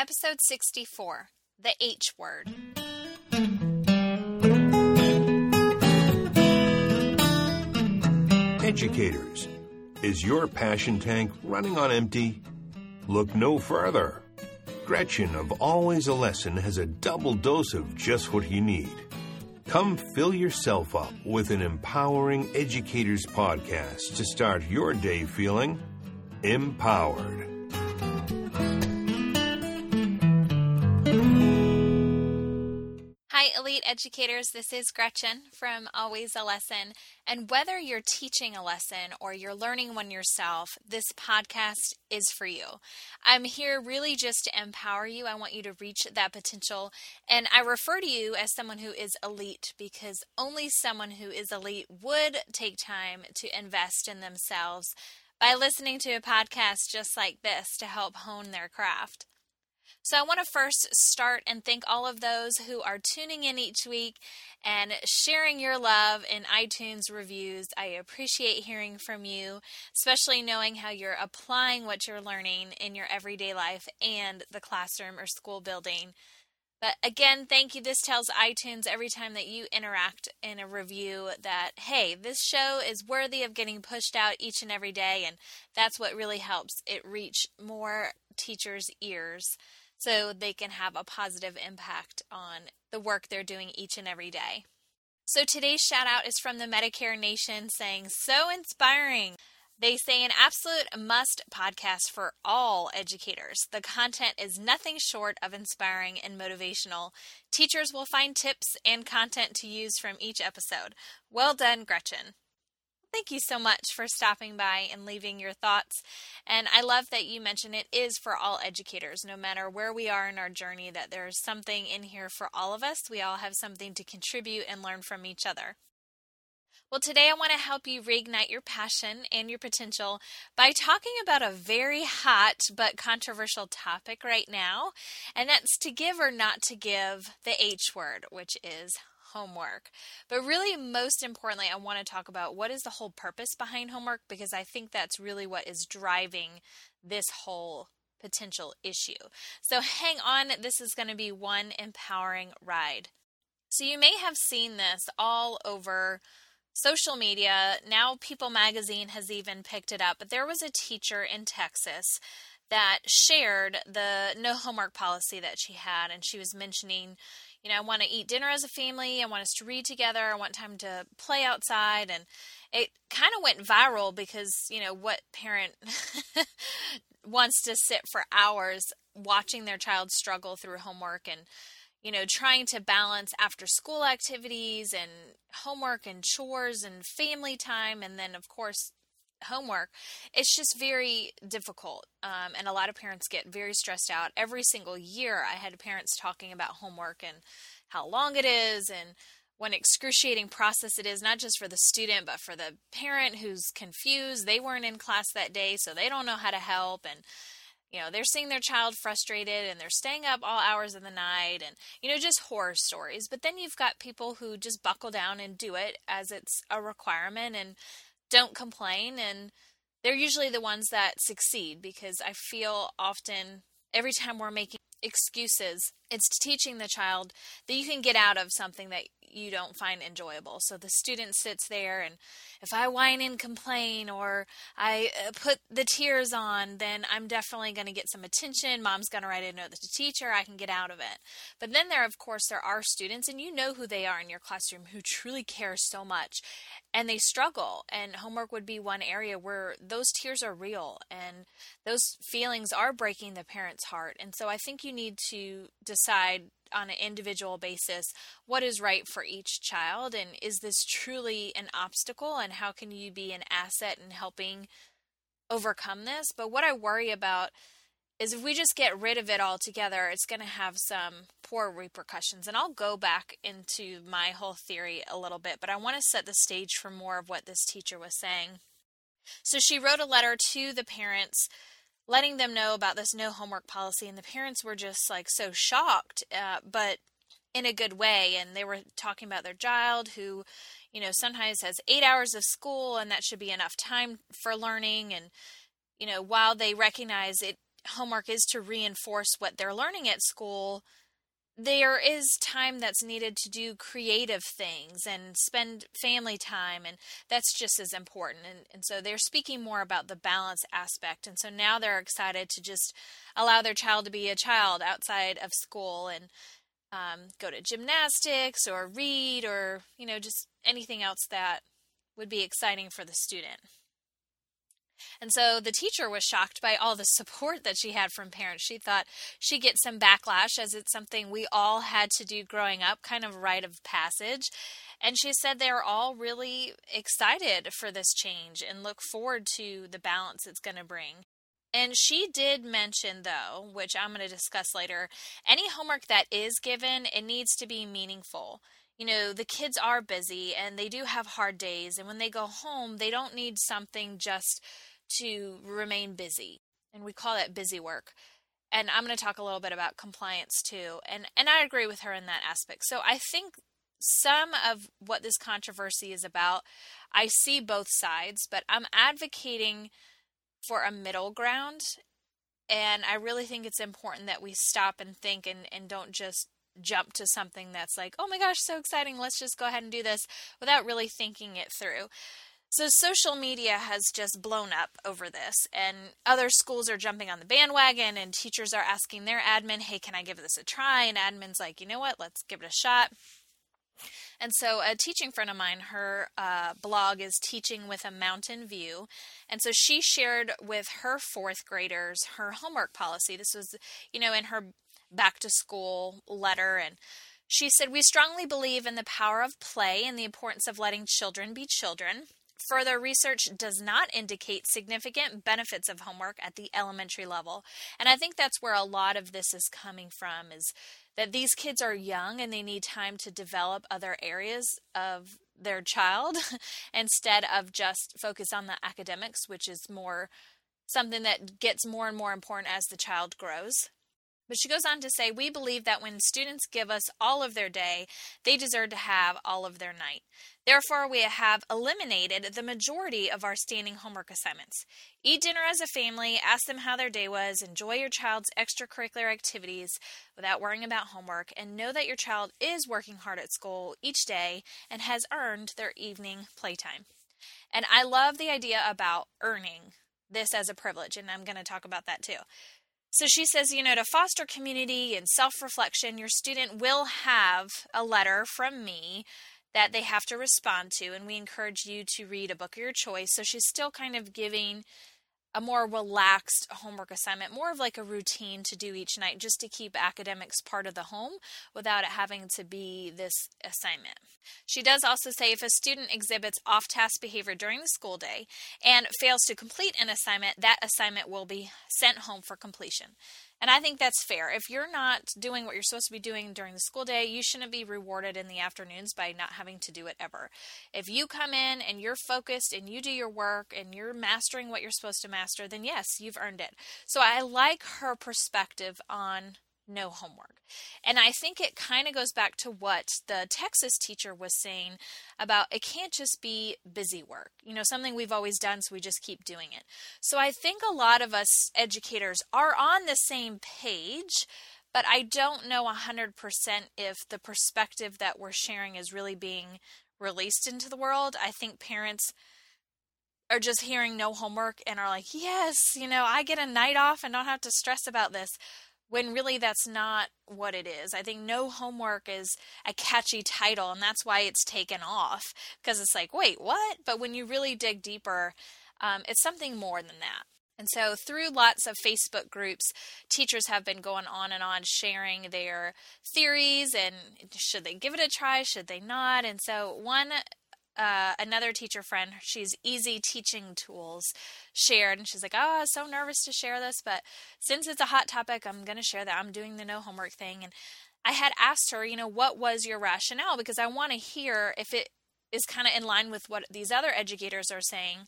Episode 64 The H Word. Educators, is your passion tank running on empty? Look no further. Gretchen of Always a Lesson has a double dose of just what you need. Come fill yourself up with an empowering educators podcast to start your day feeling empowered. Elite Educators. This is Gretchen from Always a Lesson. And whether you're teaching a lesson or you're learning one yourself, this podcast is for you. I'm here really just to empower you. I want you to reach that potential. And I refer to you as someone who is elite because only someone who is elite would take time to invest in themselves by listening to a podcast just like this to help hone their craft. So I want to first start and thank all of those who are tuning in each week and sharing your love in iTunes reviews. I appreciate hearing from you, especially knowing how you're applying what you're learning in your everyday life and the classroom or school building. But again, thank you. This tells iTunes every time that you interact in a review that, hey, this show is worthy of getting pushed out each and every day. And that's what really helps it reach more teachers' ears so they can have a positive impact on the work they're doing each and every day. So today's shout out is from the Medicare Nation saying, So inspiring. They say an absolute must podcast for all educators. The content is nothing short of inspiring and motivational. Teachers will find tips and content to use from each episode. Well done, Gretchen. Thank you so much for stopping by and leaving your thoughts. And I love that you mentioned it is for all educators, no matter where we are in our journey, that there's something in here for all of us. We all have something to contribute and learn from each other. Well, today I want to help you reignite your passion and your potential by talking about a very hot but controversial topic right now, and that's to give or not to give the H word, which is homework. But really, most importantly, I want to talk about what is the whole purpose behind homework because I think that's really what is driving this whole potential issue. So hang on, this is going to be one empowering ride. So you may have seen this all over social media. Now, People Magazine has even picked it up, but there was a teacher in Texas that shared the no homework policy that she had, and she was mentioning, you know, I want to eat dinner as a family. I want us to read together. I want time to play outside. And it kind of went viral because, you know, what parent wants to sit for hours watching their child struggle through homework and, you know, trying to balance after school activities and homework and chores and family time. And then, of course, homework it's just very difficult um, and a lot of parents get very stressed out. Every single year i had parents talking about homework and how long it is and what an excruciating process it is not just for the student but for the parent who's confused. They weren't in class that day so they don't know how to help and you know they're seeing their child frustrated and they're staying up all hours of the night and you know just horror stories. But then you've got people who just buckle down and do it as it's a requirement and don't complain and they're usually the ones that succeed because I feel often every time we're making excuses, it's teaching the child that you can get out of something that you don't find enjoyable. So the student sits there, and if I whine and complain or I uh, put the tears on, then I'm definitely going to get some attention. Mom's going to write a note to the teacher. I can get out of it. But then there, of course, there are students, and you know who they are in your classroom who truly care so much and they struggle. And homework would be one area where those tears are real and those feelings are breaking the parent's heart. And so I think you need to decide on an individual basis what is right for each child and is this truly an obstacle and how can you be an asset in helping overcome this? But what i worry about is if we just get rid of it altogether it's going to have some poor repercussions. And i'll go back into my whole theory a little bit but i want to set the stage for more of what this teacher was saying. So she wrote a letter to the parents letting them know about this no homework policy, and the parents were just like so shocked, uh, but in a good way. And they were talking about their child who, you know, sometimes has eight hours of school, and that should be enough time for learning. And, you know, while they recognize it, homework is to reinforce what they're learning at school, there is time that's needed to do creative things and spend family time and that's just as important. And, and so they're speaking more about the balance aspect. And so now they're excited to just allow their child to be a child outside of school and um, go to gymnastics or read or you know just anything else that would be exciting for the student and so the teacher was shocked by all the support that she had from parents. She thought she'd get some backlash as it's something we all had to do growing up, kind of rite of passage. And she said they're all really excited for this change and look forward to the balance it's going to bring. And she did mention, though, which I'm going to discuss later, any homework that is given, it needs to be meaningful you know, the kids are busy and they do have hard days. And when they go home, they don't need something just to remain busy. And we call that busy work. And I'm going to talk a little bit about compliance too. And and I agree with her in that aspect. So I think some of what this controversy is about, I see both sides, but I'm advocating for a middle ground. And I really think it's important that we stop and think and, and don't just jump to something that's like, oh my gosh, so exciting, let's just go ahead and do this without really thinking it through. So, social media has just blown up over this, and other schools are jumping on the bandwagon, and teachers are asking their admin, Hey, can I give this a try? And admin's like, You know what? Let's give it a shot. And so, a teaching friend of mine, her uh, blog is Teaching with a Mountain View. And so, she shared with her fourth graders her homework policy. This was, you know, in her back to school letter. And she said, We strongly believe in the power of play and the importance of letting children be children. Further research does not indicate significant benefits of homework at the elementary level. And I think that's where a lot of this is coming from is that these kids are young and they need time to develop other areas of their child instead of just focus on the academics, which is more something that gets more and more important as the child grows. But she goes on to say, We believe that when students give us all of their day, they deserve to have all of their night. Therefore, we have eliminated the majority of our standing homework assignments. Eat dinner as a family, ask them how their day was, enjoy your child's extracurricular activities without worrying about homework, and know that your child is working hard at school each day and has earned their evening playtime. And I love the idea about earning this as a privilege, and I'm going to talk about that too. So she says, you know, to foster community and self reflection, your student will have a letter from me that they have to respond to, and we encourage you to read a book of your choice. So she's still kind of giving a more relaxed homework assignment, more of like a routine to do each night just to keep academics part of the home without it having to be this assignment. She does also say if a student exhibits off task behavior during the school day and fails to complete an assignment, that assignment will be sent home for completion. And I think that's fair. If you're not doing what you're supposed to be doing during the school day, you shouldn't be rewarded in the afternoons by not having to do it ever. If you come in and you're focused and you do your work and you're mastering what you're supposed to master, then yes, you've earned it. So I like her perspective on no homework. And I think it kind of goes back to what the Texas teacher was saying about it can't just be busy work, you know, something we've always done, so we just keep doing it. So I think a lot of us educators are on the same page. But I don't know 100% if the perspective that we're sharing is really being released into the world. I think parents are just hearing no homework and are like, yes, you know, I get a night off and don't have to stress about this when really that's not what it is. I think no homework is a catchy title, and that's why it's taken off because it's like, wait, what? But when you really dig deeper, um, it's something more than that. And so, through lots of Facebook groups, teachers have been going on and on sharing their theories and should they give it a try, should they not. And so, one uh, another teacher friend, she's easy teaching tools, shared, and she's like, "Oh, I was so nervous to share this, but since it's a hot topic, I'm going to share that. I'm doing the no homework thing." And I had asked her, you know, what was your rationale because I want to hear if it is kind of in line with what these other educators are saying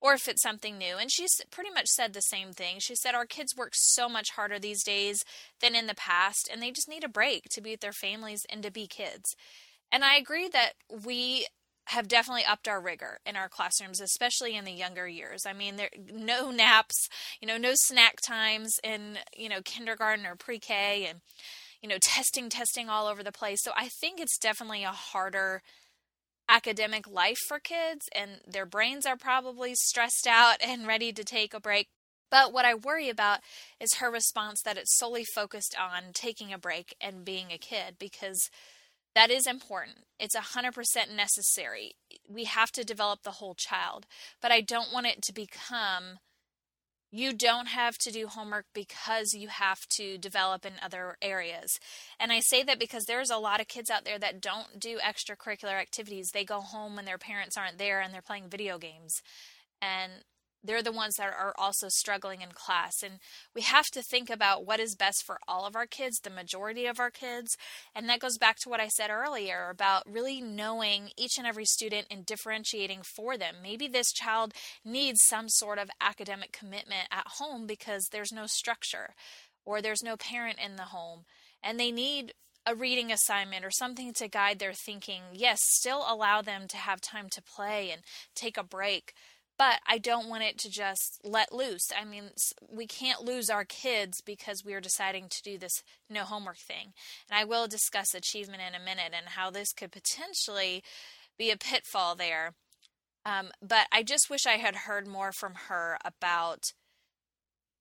or if it's something new. And she's pretty much said the same thing. She said, Our kids work so much harder these days than in the past, and they just need a break to be with their families and to be kids. And I agree that we have definitely upped our rigor in our classrooms, especially in the younger years. I mean, there no naps, you know, no snack times in you know kindergarten or pre-K, and you know testing, testing all over the place. So I think it's definitely a harder academic life for kids, and their brains are probably stressed out and ready to take a break. But what I worry about is her response that it's solely focused on taking a break and being a kid because that is important. It's 100% necessary. We have to develop the whole child. But I don't want it to become you don't have to do homework because you have to develop in other areas. And I say that because there's a lot of kids out there that don't do extracurricular activities. They go home when their parents aren't there and they're playing video games. And they're the ones that are also struggling in class. And we have to think about what is best for all of our kids, the majority of our kids. And that goes back to what I said earlier about really knowing each and every student and differentiating for them. Maybe this child needs some sort of academic commitment at home because there's no structure or there's no parent in the home. And they need a reading assignment or something to guide their thinking. Yes, still allow them to have time to play and take a break but I don't want it to just let loose. I mean, we can't lose our kids because we're deciding to do this no homework thing. And I will discuss achievement in a minute and how this could potentially be a pitfall there. Um, but I just wish I had heard more from her about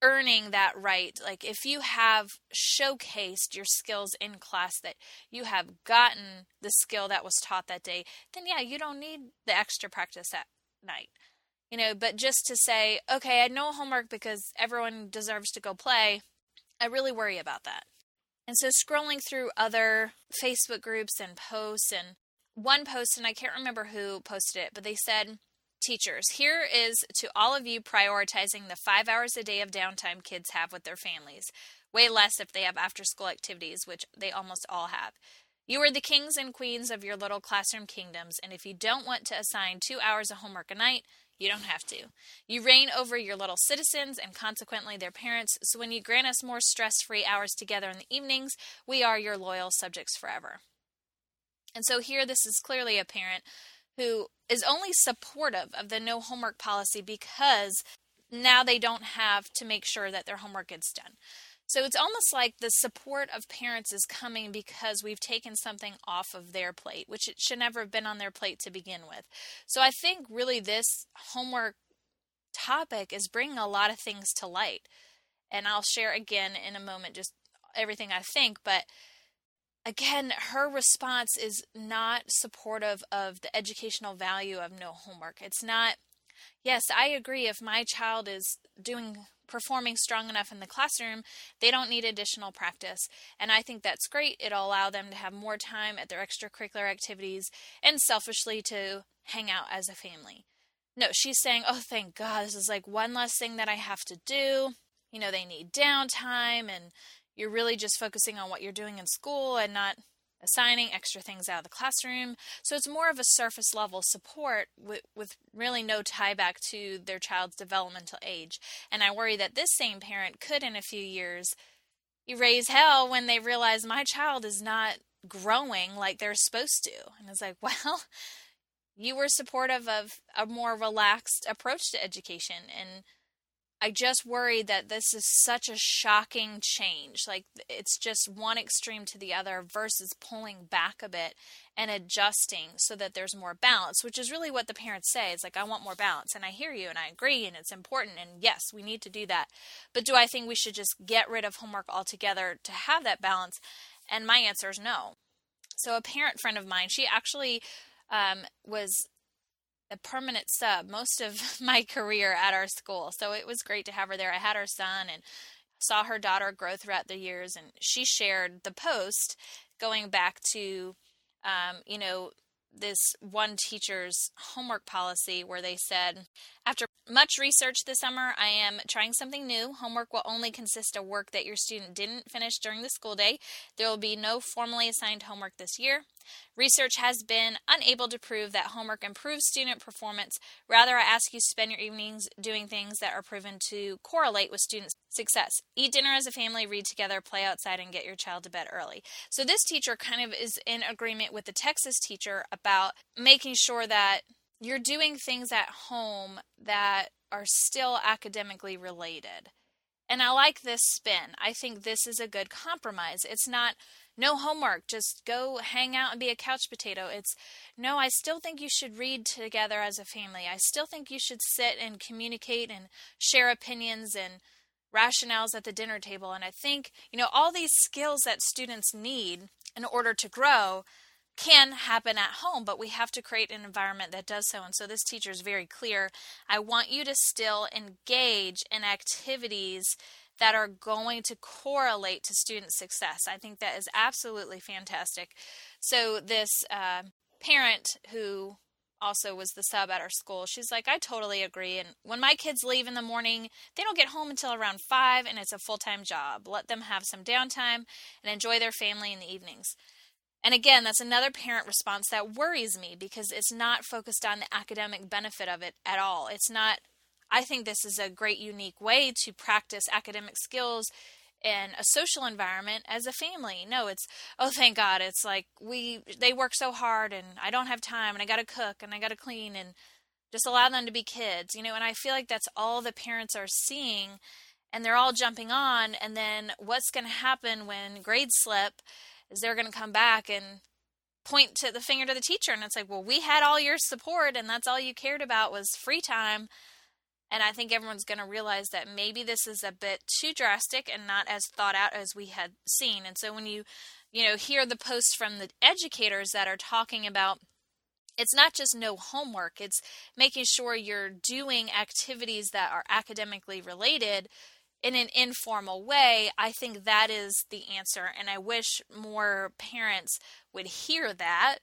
earning that right. Like, if you have showcased your skills in class, that you have gotten the skill that was taught that day, then yeah, you don't need the extra practice at night you no, but just to say, okay, I know homework because everyone deserves to go play, I really worry about that. And so scrolling through other Facebook groups and posts, and one post, and I can't remember who posted it, but they said, Teachers, here is to all of you prioritizing the five hours a day of downtime kids have with their families. Way less if they have after school activities, which they almost all have. You are the kings and queens of your little classroom kingdoms, and if you don't want to assign two hours of homework a night, you don't have to. You reign over your little citizens and consequently their parents, so when you grant us more stress free hours together in the evenings, we are your loyal subjects forever. And so here, this is clearly a parent who is only supportive of the no homework policy because now they don't have to make sure that their homework gets done. So it's almost like the support of parents is coming because we've taken something off of their plate, which it should never have been on their plate to begin with. So I think really this homework topic is bringing a lot of things to light. And I'll share again in a moment just everything I think, but again, her response is not supportive of the educational value of no homework. It's not, yes, I agree if my child is doing performing strong enough in the classroom, they don't need additional practice. And I think that's great. It'll allow them to have more time at their extracurricular activities and selfishly to hang out as a family. No, she's saying, oh, thank God, this is like one less thing that I have to do. You know, they need downtime and you're really just focusing on what you're doing in school and not assigning extra things out of the classroom. So it's more of a surface level support with, with really no tie back to their child's developmental age. And I worry that this same parent could, in a few years, raise hell when they realize my child is not growing like they're supposed to. And it's like, well, you were supportive of a more relaxed approach to education and I just worry that this is such a shocking change. Like it's just one extreme to the other versus pulling back a bit and adjusting so that there's more balance, which is really what the parents say. It's like, I want more balance. And I hear you and I agree and it's important. And yes, we need to do that. But do I think we should just get rid of homework altogether to have that balance? And my answer is no. So a parent friend of mine, she actually um, was a permanent sub most of my career at our school. So it was great to have her there. I had her son and saw her daughter grow throughout the years, and she shared the post going back to, um, you know, this one teacher's homework policy where they said after much research this summer. I am trying something new. Homework will only consist of work that your student didn't finish during the school day. There will be no formally assigned homework this year. Research has been unable to prove that homework improves student performance. Rather, I ask you to spend your evenings doing things that are proven to correlate with student success. Eat dinner as a family, read together, play outside, and get your child to bed early. So, this teacher kind of is in agreement with the Texas teacher about making sure that you're doing things at home that are still academically related. And I like this spin. I think this is a good compromise. It's not no homework, just go hang out and be a couch potato. It's no, I still think you should read together as a family. I still think you should sit and communicate and share opinions and rationales at the dinner table. And I think, you know, all these skills that students need in order to grow can happen at home, but we have to create an environment that does so. And so this teacher is very clear. I want you to still engage in activities that are going to correlate to student success. I think that is absolutely fantastic. So this uh, parent who also was the sub at our school. She's like, I totally agree. And when my kids leave in the morning, they don't get home until around five, and it's a full time job. Let them have some downtime and enjoy their family in the evenings. And again, that's another parent response that worries me because it's not focused on the academic benefit of it at all. It's not, I think this is a great, unique way to practice academic skills in a social environment as a family. No, it's oh thank God. It's like we they work so hard and I don't have time and I got to cook and I got to clean and just allow them to be kids. You know, and I feel like that's all the parents are seeing and they're all jumping on and then what's going to happen when grades slip is they're going to come back and point to the finger to the teacher and it's like well we had all your support and that's all you cared about was free time. And i think everyone's going to realize that maybe this is a bit too drastic and not as thought out as we had seen. And so when you you know hear the posts from the educators that are talking about it's not just no homework it's making sure you're doing activities that are academically related in an informal way, I think that is the answer. And I wish more parents would hear that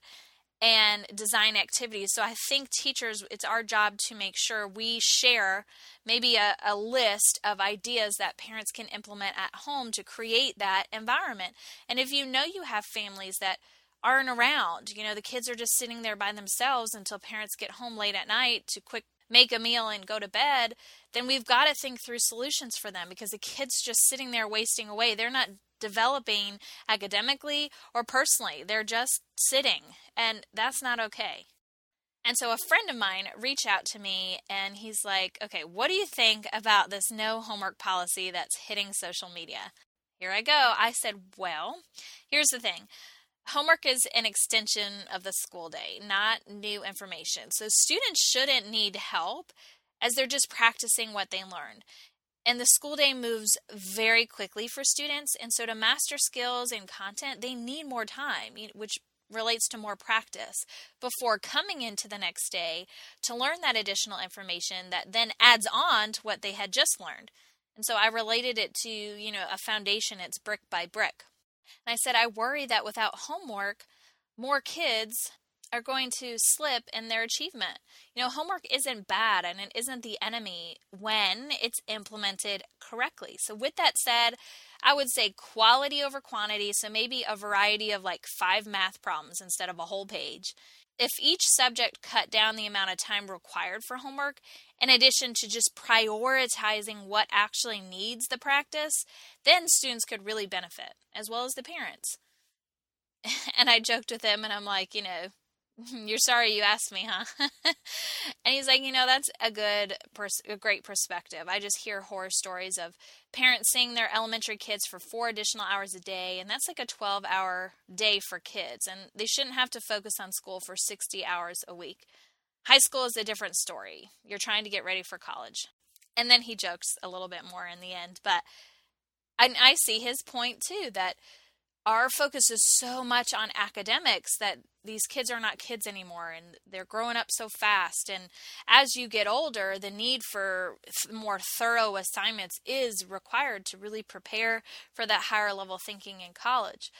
and design activities. So I think teachers, it's our job to make sure we share maybe a, a, list of ideas that parents can implement at home to create that environment. And if you know you have families that aren't around, you know, the kids are just sitting there by themselves until parents get home late at night to quick make a meal and go to bed, then we've got to think through solutions for them because the kid's just sitting there wasting away. They're not developing academically or personally, they're just sitting, and that's not okay. And so a friend of mine reached out to me and he's like, okay, what do you think about this no homework policy that's hitting social media? Here I go. I said, well, here's the thing Homework is an extension of the school day, not new information. So students shouldn't need help as they're just practicing what they learned. And the school day moves very quickly for students. And so to master skills and content, they need more time, which relates to more practice before coming into the next day to learn that additional information that then adds on to what they had just learned. And so I related it to, you know, a foundation, it's brick by brick. And I said, I worry that without homework, more kids are going to slip in their achievement. You know, homework isn't bad and it isn't the enemy when it's implemented correctly. So, with that said, I would say quality over quantity. So, maybe a variety of like five math problems instead of a whole page. If each subject cut down the amount of time required for homework, in addition to just prioritizing what actually needs the practice, then students could really benefit, as well as the parents. and I joked with him, and I'm like, you know, you're sorry you asked me, huh? and he's like, you know, that's a good, pers- a great perspective. I just hear horror stories of parents seeing their elementary kids for four additional hours a day, and that's like a 12 hour day for kids, and they shouldn't have to focus on school for 60 hours a week. High school is a different story. You're trying to get ready for college. And then he jokes a little bit more in the end. But I, I see his point too that our focus is so much on academics that these kids are not kids anymore and they're growing up so fast. And as you get older, the need for more thorough assignments is required to really prepare for that higher level thinking in college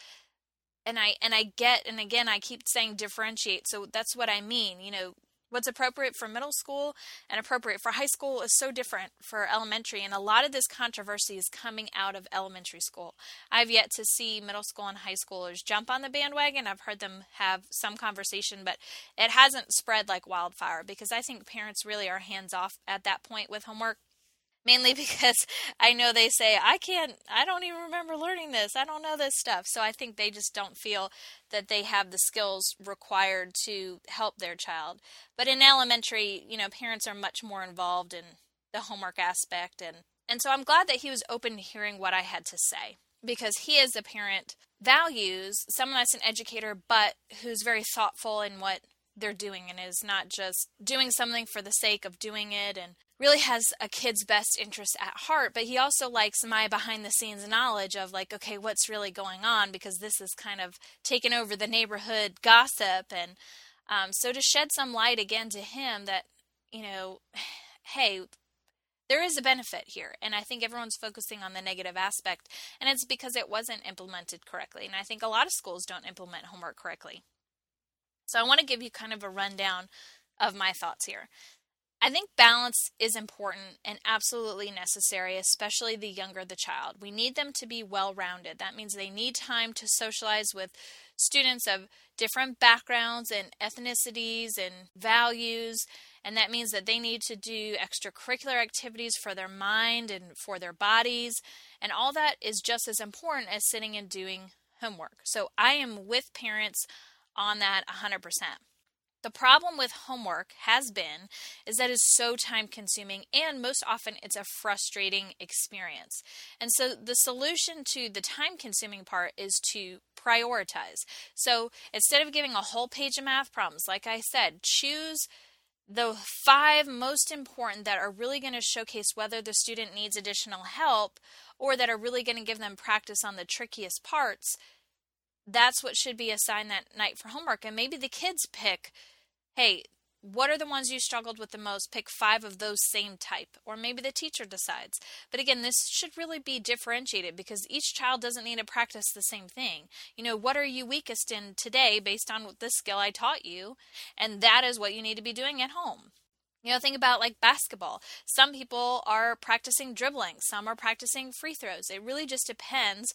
and I and I get and again I keep saying differentiate so that's what I mean you know what's appropriate for middle school and appropriate for high school is so different for elementary and a lot of this controversy is coming out of elementary school. I've yet to see middle school and high schoolers jump on the bandwagon. I've heard them have some conversation but it hasn't spread like wildfire because i think parents really are hands off at that point with homework mainly because I know they say, I can't, I don't even remember learning this. I don't know this stuff. So I think they just don't feel that they have the skills required to help their child. But in elementary, you know, parents are much more involved in the homework aspect. And, and so I'm glad that he was open to hearing what I had to say because he, as a parent, values someone that's an educator, but who's very thoughtful in what they're doing and is not just doing something for the sake of doing it and really has a kid's best interest at heart, but he also likes my behind the scenes knowledge of like, okay, what's really going on because this is kind of taken over the neighborhood gossip. And um, so to shed some light again to him that, you know, hey, there is a benefit here. And I think everyone's focusing on the negative aspect. And it's because it wasn't implemented correctly. And I think a lot of schools don't implement homework correctly. So I want to give you kind of a rundown of my thoughts here. I think balance is important and absolutely necessary, especially the younger the child. We need them to be well rounded. That means they need time to socialize with students of different backgrounds and ethnicities and values. And that means that they need to do extracurricular activities for their mind and for their bodies. And all that is just as important as sitting and doing homework. So I am with parents on that 100%. The problem with homework has been is that it's so time consuming and most often it's a frustrating experience. And so the solution to the time consuming part is to prioritize. So instead of giving a whole page of math problems, like I said, choose the five most important that are really going to showcase whether the student needs additional help or that are really going to give them practice on the trickiest parts. That's what should be assigned that night for homework. And maybe the kids pick hey, what are the ones you struggled with the most? Pick five of those same type, or maybe the teacher decides. But again, this should really be differentiated because each child doesn't need to practice the same thing. You know, what are you weakest in today based on the skill I taught you? And that is what you need to be doing at home. You know, think about like basketball. Some people are practicing dribbling, some are practicing free throws. It really just depends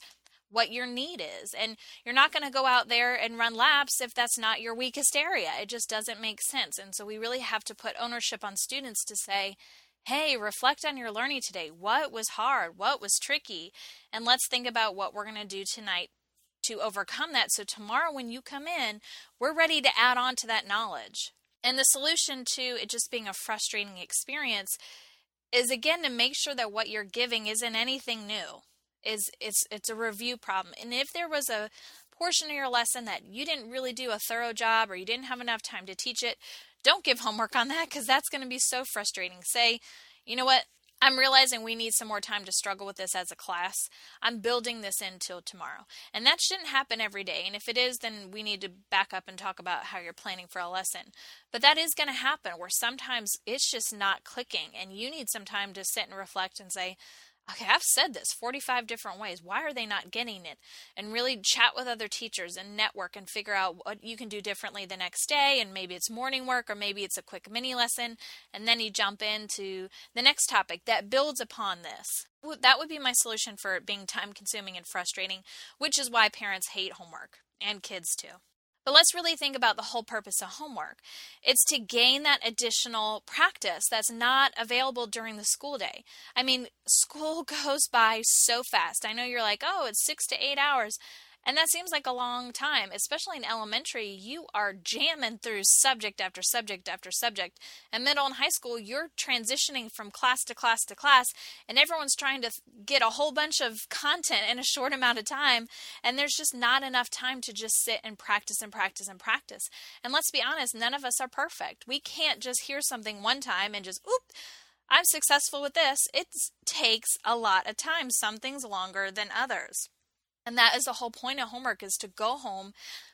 what your need is. And you're not going to go out there and run laps if that's not your weakest area. It just doesn't make sense. And so we really have to put ownership on students to say, hey, reflect on your learning today. What was hard? What was tricky? And let's think about what we're going to do tonight to overcome that. So tomorrow when you come in, we're ready to add on to that knowledge. And the solution to it just being a frustrating experience is again to make sure that what you're giving isn't anything new is it's it's a review problem. And if there was a portion of your lesson that you didn't really do a thorough job or you didn't have enough time to teach it, don't give homework on that because that's going to be so frustrating. Say, you know what? I'm realizing we need some more time to struggle with this as a class. I'm building this until tomorrow. And that shouldn't happen every day. And if it is, then we need to back up and talk about how you're planning for a lesson. But that is going to happen where sometimes it's just not clicking and you need some time to sit and reflect and say, okay, I've said this 45 different ways. Why are they not getting it? And really chat with other teachers and network and figure out what you can do differently the next day. And maybe it's morning work or maybe it's a quick mini lesson. And then you jump into the next topic that builds upon this. That would be my solution for it being time consuming and frustrating, which is why parents hate homework and kids too. But let's really think about the whole purpose of homework. It's to gain that additional practice that's not available during the school day. I mean, school goes by so fast. I know you're like, oh, it's six to eight hours. And that seems like a long time, especially in elementary. You are jamming through subject after subject after subject. In middle and high school, you're transitioning from class to class to class, and everyone's trying to get a whole bunch of content in a short amount of time. And there's just not enough time to just sit and practice and practice and practice. And let's be honest, none of us are perfect. We can't just hear something one time and just, oop, I'm successful with this. It takes a lot of time, some things longer than others. And that is the whole point of homework is to go home,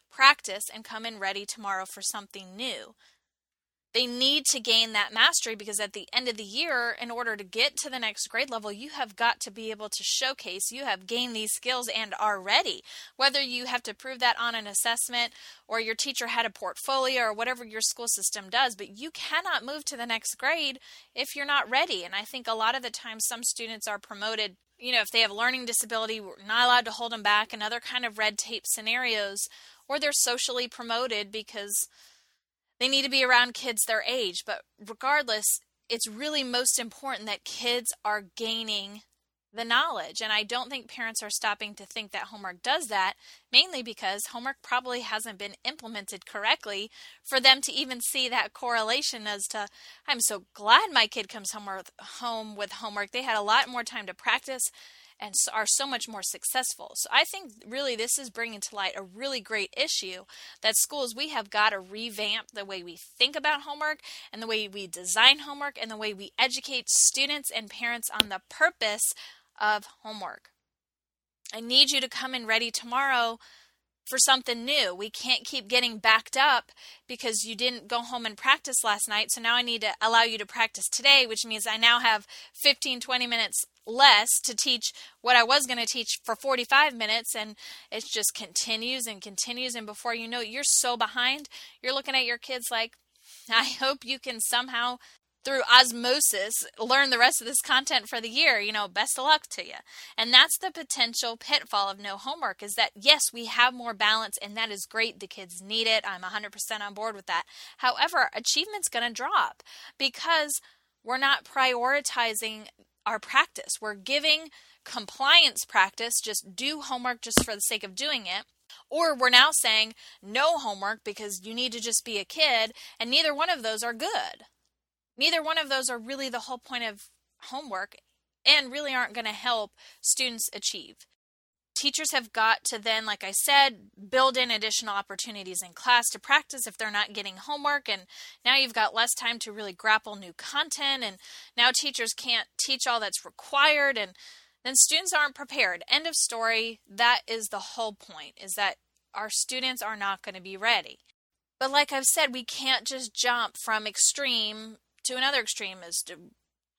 practice, and come in ready tomorrow for something new. they need to gain that mastery because at the end of the year, in order to get to the next grade level, you have got to be able to showcase you have gained these skills and are ready. Whether you have to prove that on an assessment or your teacher had a portfolio or whatever your school system does, but you cannot move to the next grade if you're not ready. And I think a lot of the time some students are promoted you know, if they have a learning disability, we're not allowed to hold them back and other kind of red tape scenarios, or they're socially promoted because they need to be around kids their age. But regardless, it's really most important that kids are gaining the knowledge. And I don't think parents are stopping to think that homework does that, mainly because homework probably hasn't been implemented correctly for them to even see that correlation as to, I'm so glad my kid comes home with, home with homework. They had a lot more time to practice and are so much more successful. So I think really this is bringing to light a really great issue that schools we have got to revamp the way we think about homework and the way we design homework and the way we educate students and parents on the purpose of homework. I need you to come in ready tomorrow for something new. We can't keep getting backed up because you didn't go home and practice last night. So now I need to allow you to practice today, which means I now have 15, 20 minutes less to teach what I was going to teach for 45 minutes. And it just continues and continues. And before you know it, you're so behind. You're looking at your kids like, I hope you can somehow through osmosis learn the rest of this content for the year you know best of luck to you and that's the potential pitfall of no homework is that yes we have more balance and that is great. The kids need it. I'm 100% on board with that. However achievement's going to drop because we're not prioritizing our practice. We're giving compliance practice just do homework just for the sake of doing it. Or we're now saying no homework because you need to just be a kid, and neither one of those are good. Neither one of those are really the whole point of homework and really aren't going to help students achieve. Teachers have got to then, like I said, build in additional opportunities in class to practice if they're not getting homework. And now you've got less time to really grapple new content. And now teachers can't teach all that's required. And then students aren't prepared. End of story. That is the whole point, is that our students are not going to be ready. But like I've said, we can't just jump from extreme to another extreme is to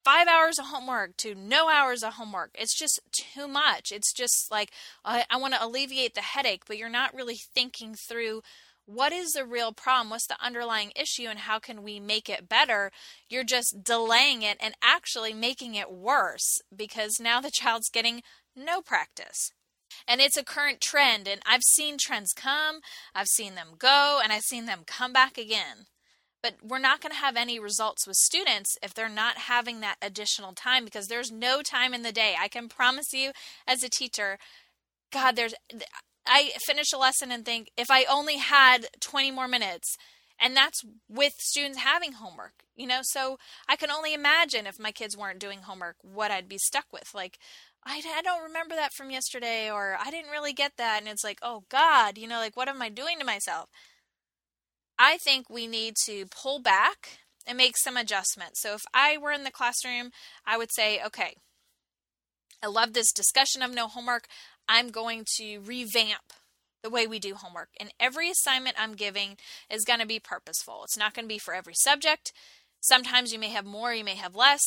five hours of homework to no hours of homework. It's just too much. It's just like, I, I want to alleviate the headache, but you're not really thinking through what is the real problem? What's the underlying issue and how can we make it better? You're just delaying it and actually making it worse because now the child's getting no practice. And it's a current trend, and I've seen trends come, I've seen them go, and I've seen them come back again. But we're not going to have any results with students if they're not having that additional time because there's no time in the day. I can promise you, as a teacher, God, there's. I finish a lesson and think if I only had 20 more minutes, and that's with students having homework, you know. So I can only imagine if my kids weren't doing homework, what I'd be stuck with. Like, I, I don't remember that from yesterday, or I didn't really get that, and it's like, oh God, you know, like what am I doing to myself? I think we need to pull back and make some adjustments. So if I were in the classroom, I would say, okay, I love this discussion of no homework. I'm going to revamp the way we do homework. And every assignment I'm giving is going to be purposeful. It's not going to be for every subject. Sometimes you may have more, you may have less.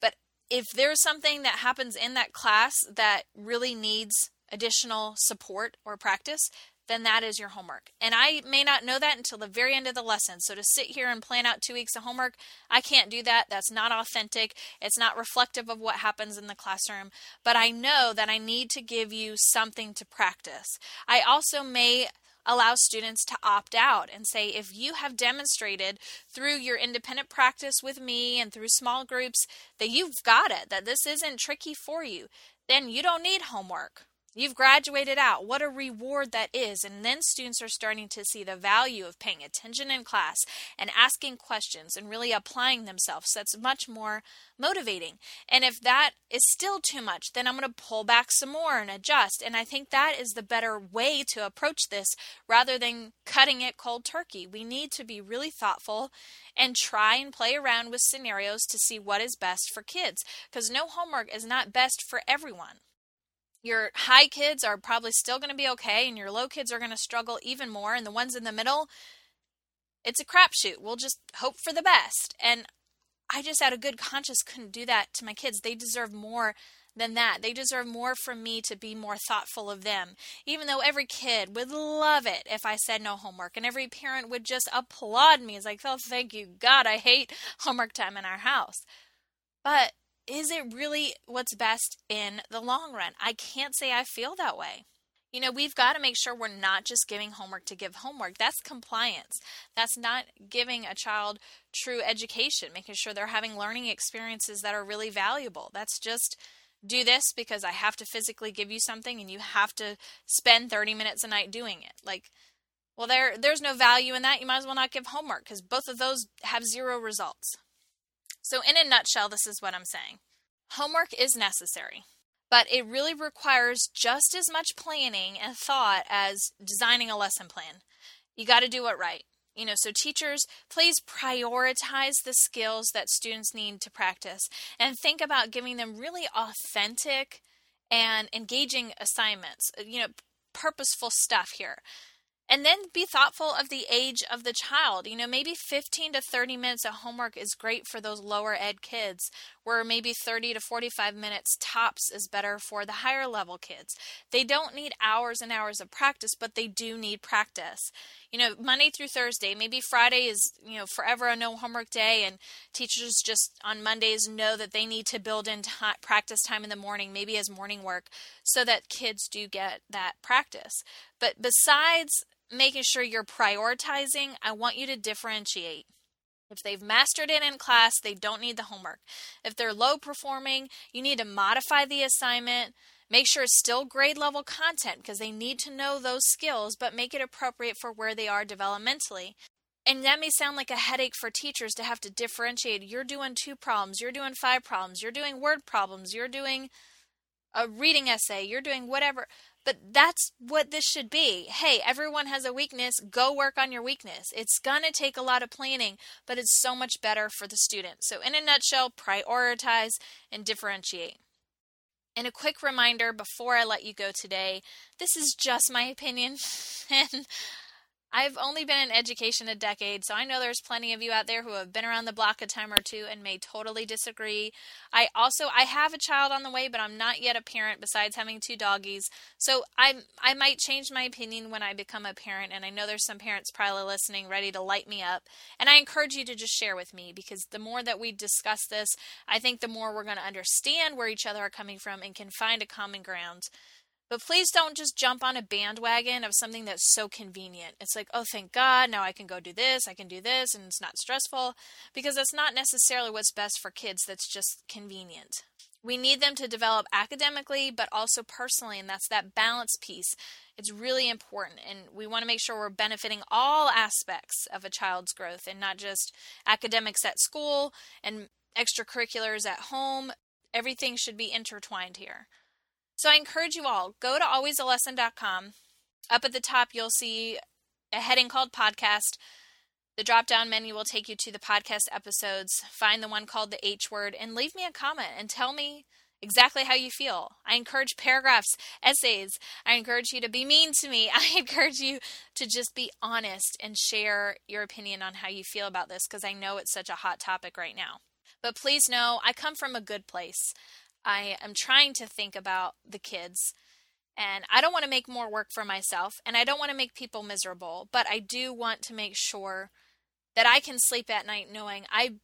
But if there's something that happens in that class that really needs additional support or practice, then that is your homework. And I may not know that until the very end of the lesson. So to sit here and plan out two weeks of homework, I can't do that. That's not authentic. It's not reflective of what happens in the classroom. But I know that I need to give you something to practice. I also may allow students to opt out and say, if you have demonstrated through your independent practice with me and through small groups that you've got it, that this isn't tricky for you, then you don't need homework. You've graduated out. What a reward that is. And then students are starting to see the value of paying attention in class and asking questions and really applying themselves. That's much more motivating. And if that is still too much, then I'm going to pull back some more and adjust. And I think that is the better way to approach this rather than cutting it cold turkey. We need to be really thoughtful and try and play around with scenarios to see what is best for kids because no homework is not best for everyone. Your high kids are probably still going to be okay, and your low kids are going to struggle even more. And the ones in the middle, it's a crapshoot. We'll just hope for the best. And I just, out of good conscience, couldn't do that to my kids. They deserve more than that. They deserve more from me to be more thoughtful of them. Even though every kid would love it if I said no homework, and every parent would just applaud me as like, oh, thank you, God, I hate homework time in our house. But is it really what's best in the long run? I can't say I feel that way. You know, we've got to make sure we're not just giving homework to give homework. That's compliance. That's not giving a child true education, making sure they're having learning experiences that are really valuable. That's just do this because I have to physically give you something and you have to spend 30 minutes a night doing it. Like, well, there there's no value in that. You might as well not give homework because both of those have zero results. So, in a nutshell, this is what I'm saying homework is necessary, but it really requires just as much planning and thought as designing a lesson plan. You got to do it right. You know, so teachers, please prioritize the skills that students need to practice and think about giving them really authentic and engaging assignments, you know, purposeful stuff here. And then be thoughtful of the age of the child. You know, maybe 15 to 30 minutes of homework is great for those lower ed kids, where maybe 30 to 45 minutes tops is better for the higher level kids. They don't need hours and hours of practice, but they do need practice. You know, Monday through Thursday, maybe Friday is, you know, forever a no homework day, and teachers just on Mondays know that they need to build in t- practice time in the morning, maybe as morning work, so that kids do get that practice. But besides making sure you're prioritizing, I want you to differentiate. If they've mastered it in class, they don't need the homework. If they're low performing, you need to modify the assignment. Make sure it's still grade level content because they need to know those skills, but make it appropriate for where they are developmentally. And that may sound like a headache for teachers to have to differentiate. You're doing two problems, you're doing five problems, you're doing word problems, you're doing a reading essay, you're doing whatever. But that's what this should be. Hey, everyone has a weakness. Go work on your weakness. It's going to take a lot of planning, but it's so much better for the student. So, in a nutshell, prioritize and differentiate. And a quick reminder before I let you go today this is just my opinion, and I've only been in education a decade, so I know there's plenty of you out there who have been around the block a time or two and may totally disagree. I also I have a child on the way, but I'm not yet a parent besides having two doggies. So I I might change my opinion when I become a parent and I know there's some parents probably listening ready to light me up. And I encourage you to just share with me because the more that we discuss this, I think the more we're going to understand where each other are coming from and can find a common ground. But please don't just jump on a bandwagon of something that's so convenient. It's like, oh, thank God, now I can go do this, I can do this, and it's not stressful, because that's not necessarily what's best for kids, that's just convenient. We need them to develop academically, but also personally, and that's that balance piece. It's really important, and we want to make sure we're benefiting all aspects of a child's growth and not just academics at school and extracurriculars at home. Everything should be intertwined here. So I encourage you all go to alwaysalesson.com. Up at the top, you'll see a heading called podcast. The drop down menu will take you to the podcast episodes. Find the one called the H word and leave me a comment and tell me exactly how you feel. I encourage paragraphs, essays. I encourage you to be mean to me. I encourage you to just be honest and share your opinion on how you feel about this because I know it's such a hot topic right now. But please know I come from a good place. I am trying to think about the kids. And I don't want to make more work for myself and I don't want to make people miserable, but I do want to make sure that I can sleep at night knowing I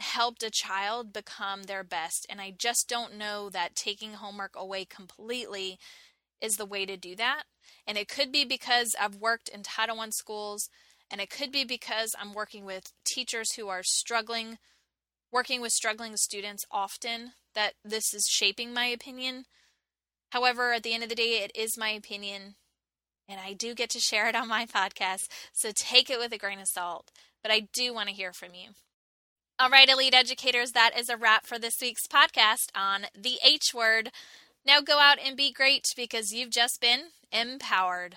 helped a child become their best. And I just don't know that taking homework away completely is the way to do that. And it could be because I've worked in Title I schools, and it could be because I'm working with teachers who are struggling, working with struggling students often that this is shaping my opinion. However, at the end of the day, it is my opinion, and I do get to share it on my podcast, so take it with a grain of salt. But I do want to hear from you. All right, elite educators, that is a wrap for this week's podcast on the H word. Now go out and be great because you've just been empowered.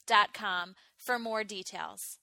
for more details.